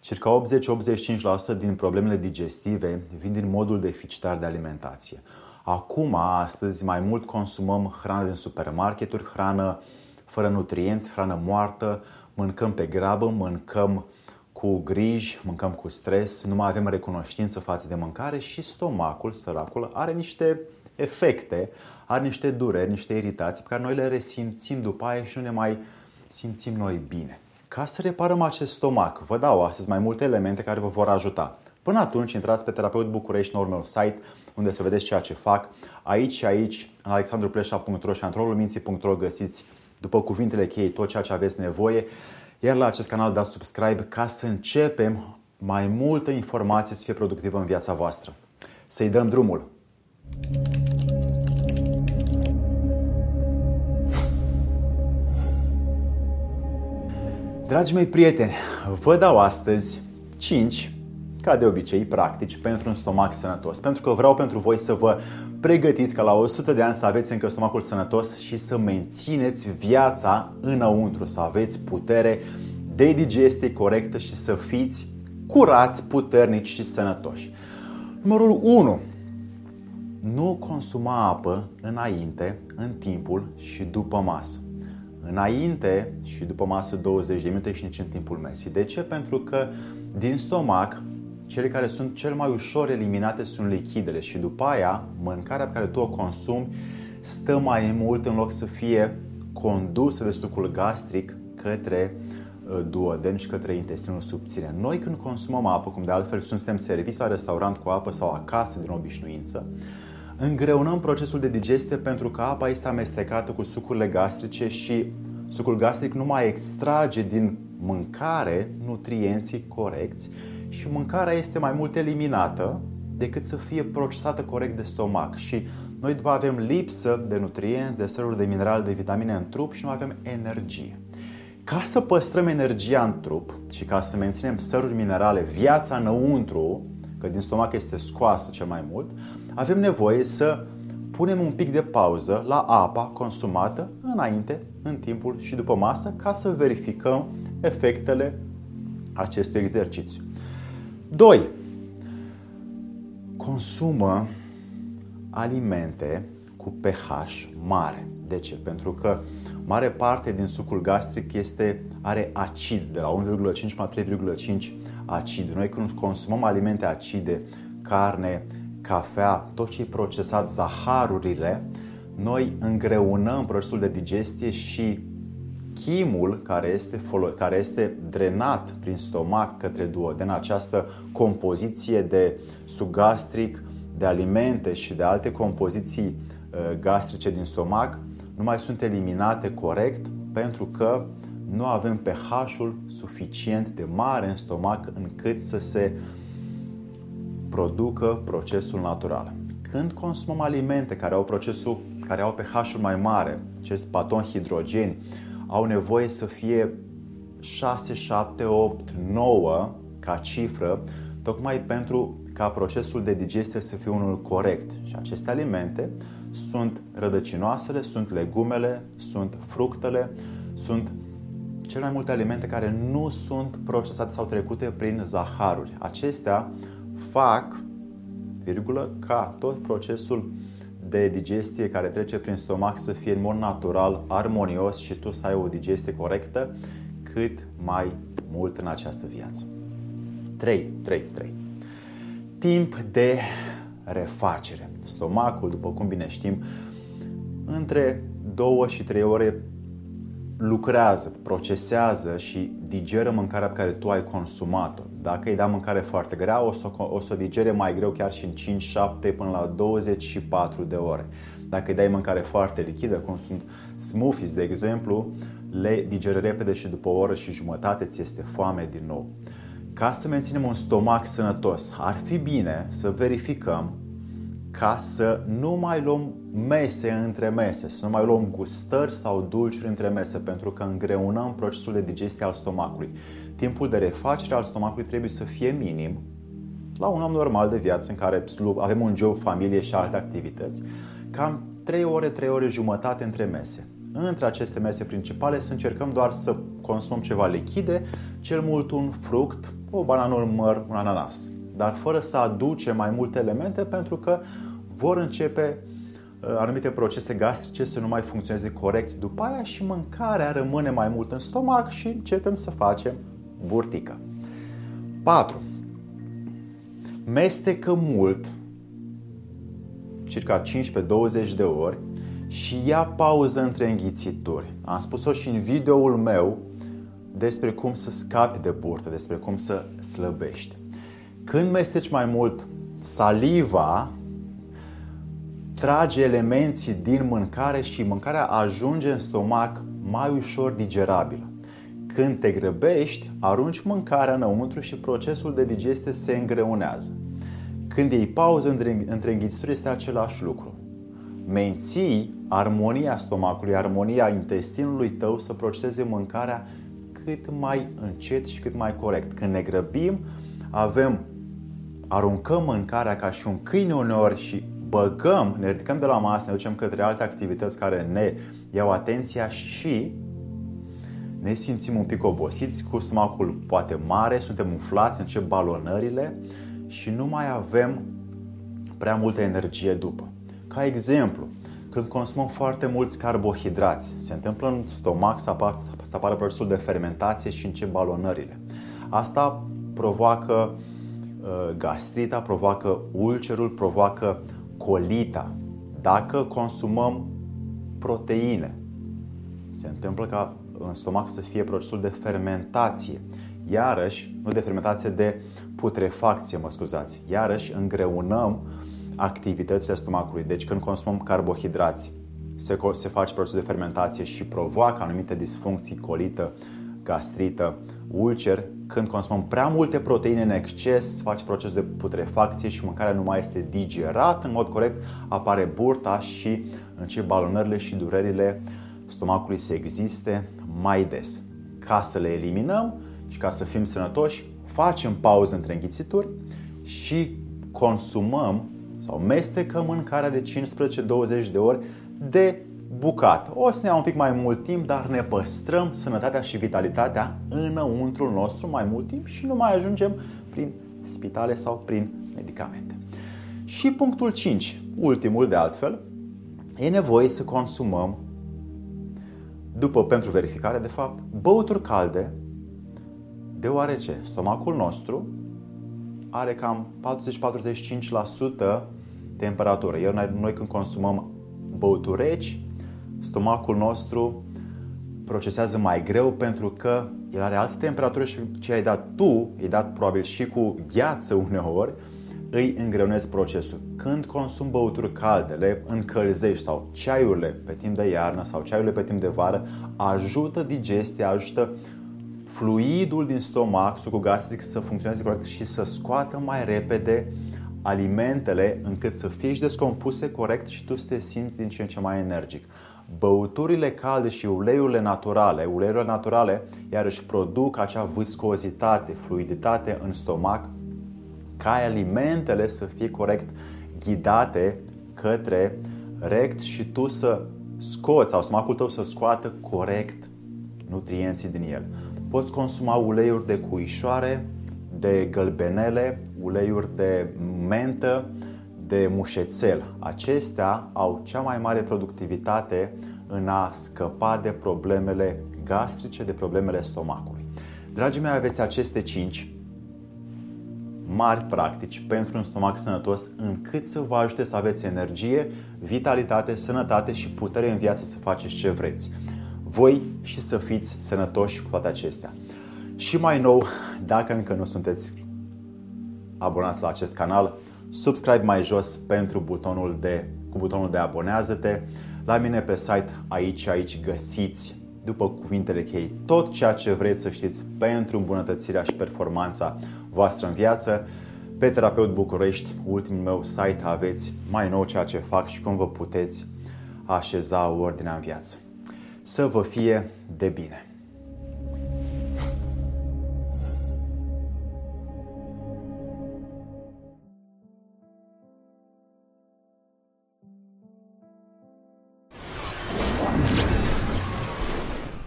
Circa 80-85% din problemele digestive vin din modul deficitar de alimentație. Acum, astăzi, mai mult consumăm hrană din supermarketuri, hrană fără nutrienți, hrană moartă, mâncăm pe grabă, mâncăm cu griji, mâncăm cu stres, nu mai avem recunoștință față de mâncare și stomacul, săracul, are niște efecte, are niște dureri, niște iritații pe care noi le resimțim după aia și nu ne mai simțim noi bine. Ca să reparăm acest stomac, vă dau astăzi mai multe elemente care vă vor ajuta. Până atunci, intrați pe Terapeut București, noul meu site, unde să vedeți ceea ce fac. Aici și aici, în alexandrupleșa.ro și antrolul găsiți, după cuvintele cheie, tot ceea ce aveți nevoie. Iar la acest canal dați subscribe ca să începem mai multă informație să fie productivă în viața voastră. Să-i dăm drumul! Dragii mei prieteni, vă dau astăzi 5, ca de obicei, practici pentru un stomac sănătos. Pentru că vreau pentru voi să vă pregătiți ca la 100 de ani să aveți încă stomacul sănătos și să mențineți viața înăuntru, să aveți putere de digestie corectă și să fiți curați, puternici și sănătoși. Numărul 1. Nu consuma apă înainte, în timpul și după masă înainte și după masă 20 de minute și nici în timpul mesii. De ce? Pentru că din stomac, cele care sunt cel mai ușor eliminate sunt lichidele și după aia, mâncarea pe care tu o consumi stă mai mult în loc să fie condusă de sucul gastric către uh, duoden și către intestinul subțire. Noi când consumăm apă, cum de altfel suntem serviți la restaurant cu apă sau acasă din obișnuință, îngreunăm procesul de digestie pentru că apa este amestecată cu sucurile gastrice și sucul gastric nu mai extrage din mâncare nutrienții corecți și mâncarea este mai mult eliminată decât să fie procesată corect de stomac și noi după avem lipsă de nutrienți, de săruri de minerale, de vitamine în trup și nu avem energie. Ca să păstrăm energia în trup și ca să menținem săruri minerale, viața înăuntru, că din stomac este scoasă cel mai mult, avem nevoie să punem un pic de pauză la apa consumată înainte, în timpul și după masă ca să verificăm efectele acestui exercițiu. 2. Consumă alimente cu pH mare. De ce? Pentru că mare parte din sucul gastric este, are acid, de la 1,5 la 3,5 acid. Noi când consumăm alimente acide, carne, cafea, tot ce e procesat, zaharurile, noi îngreunăm procesul de digestie și chimul care este, care este drenat prin stomac către duoden, această compoziție de sugastric, de alimente și de alte compoziții uh, gastrice din stomac, nu mai sunt eliminate corect pentru că nu avem pH-ul suficient de mare în stomac încât să se producă procesul natural. Când consumăm alimente care au procesul care au pH-ul mai mare, acest paton hidrogeni, au nevoie să fie 6, 7, 8, 9 ca cifră, tocmai pentru ca procesul de digestie să fie unul corect. Și aceste alimente sunt rădăcinoasele, sunt legumele, sunt fructele, sunt cele mai multe alimente care nu sunt procesate sau trecute prin zaharuri. Acestea fac, virgulă, ca tot procesul de digestie care trece prin stomac să fie în mod natural, armonios și tu să ai o digestie corectă cât mai mult în această viață. 3, 3, 3. Timp de refacere. Stomacul, după cum bine știm, între 2 și 3 ore lucrează, procesează și digeră mâncarea pe care tu ai consumat-o. Dacă îi dai mâncare foarte grea, o să, o să digere mai greu chiar și în 5, 7 până la 24 de ore. Dacă îi dai mâncare foarte lichidă, cum sunt smoothies, de exemplu, le digere repede și după o oră și jumătate ți este foame din nou. Ca să menținem un stomac sănătos, ar fi bine să verificăm ca să nu mai luăm mese între mese, să nu mai luăm gustări sau dulciuri între mese, pentru că îngreunăm procesul de digestie al stomacului. Timpul de refacere al stomacului trebuie să fie minim, la un om normal de viață în care avem un job, familie și alte activități, cam 3 ore, 3 ore jumătate între mese. Între aceste mese principale să încercăm doar să consumăm ceva lichide cel mult un fruct, o banană, un măr, un ananas. Dar fără să aduce mai multe elemente pentru că vor începe uh, anumite procese gastrice să nu mai funcționeze corect după aia și mâncarea rămâne mai mult în stomac și începem să facem burtică. 4. Mestecă mult, circa 15-20 de ori, și ia pauză între înghițituri. Am spus-o și în videoul meu despre cum să scapi de burtă, despre cum să slăbești. Când mesteci mai mult saliva, trage elemenții din mâncare și mâncarea ajunge în stomac mai ușor digerabilă. Când te grăbești, arunci mâncarea înăuntru și procesul de digestie se îngreunează. Când iei pauză între, între înghițituri este același lucru. Menții armonia stomacului, armonia intestinului tău să proceseze mâncarea cât mai încet și cât mai corect. Când ne grăbim, avem aruncăm mâncarea ca și un câine uneori și băgăm, ne ridicăm de la masă, ne ducem către alte activități care ne iau atenția și ne simțim un pic obosiți, cu stomacul poate mare, suntem umflați, încep balonările și nu mai avem prea multă energie după. Ca exemplu, când consumăm foarte mulți carbohidrați, se întâmplă în stomac să apară, să apară procesul de fermentație și încep balonările. Asta provoacă uh, gastrita, provoacă ulcerul, provoacă colita. Dacă consumăm proteine, se întâmplă ca în stomac să fie procesul de fermentație. Iarăși, nu de fermentație, de putrefacție, mă scuzați. Iarăși îngreunăm activitățile stomacului. Deci când consumăm carbohidrați, se, se face procesul de fermentație și provoacă anumite disfuncții, colită, gastrită, ulcer. Când consumăm prea multe proteine în exces, se face procesul de putrefacție și mâncarea nu mai este digerată în mod corect, apare burta și încep balonările și durerile stomacului să existe mai des. Ca să le eliminăm și ca să fim sănătoși, facem pauză între înghițituri și consumăm sau mestecăm mâncarea de 15-20 de ori de bucat. O să ne ia un pic mai mult timp, dar ne păstrăm sănătatea și vitalitatea înăuntrul nostru mai mult timp și nu mai ajungem prin spitale sau prin medicamente. Și punctul 5, ultimul de altfel, e nevoie să consumăm după pentru verificare de fapt, băuturi calde, deoarece stomacul nostru are cam 40-45% temperatură. Iar noi, noi când consumăm băuturi reci, stomacul nostru procesează mai greu pentru că el are altă temperatură și ce ai dat tu, ai dat probabil și cu gheață uneori, îi îngreunezi procesul. Când consum băuturi calde, le încălzești sau ceaiurile pe timp de iarnă sau ceaiurile pe timp de vară, ajută digestia, ajută fluidul din stomac, sucul gastric să funcționeze corect și să scoată mai repede alimentele încât să fie și descompuse corect și tu să te simți din ce în ce mai energic. Băuturile calde și uleiurile naturale, uleiurile naturale iarăși produc acea viscozitate, fluiditate în stomac ca alimentele să fie corect ghidate către rect și tu să scoți sau stomacul tău să scoată corect nutrienții din el. Poți consuma uleiuri de cuișoare, de gălbenele, uleiuri de mentă, de mușețel. Acestea au cea mai mare productivitate în a scăpa de problemele gastrice, de problemele stomacului. Dragii mei, aveți aceste 5 mari practici pentru un stomac sănătos încât să vă ajute să aveți energie, vitalitate, sănătate și putere în viață să faceți ce vreți. Voi și să fiți sănătoși cu toate acestea. Și mai nou, dacă încă nu sunteți abonați la acest canal, subscribe mai jos pentru butonul de, cu butonul de abonează-te. La mine pe site, aici, aici găsiți după cuvintele chei tot ceea ce vreți să știți pentru îmbunătățirea și performanța voastră în viață. Pe Terapeut București, ultimul meu site, aveți mai nou ceea ce fac și cum vă puteți așeza ordinea în viață. Să vă fie de bine!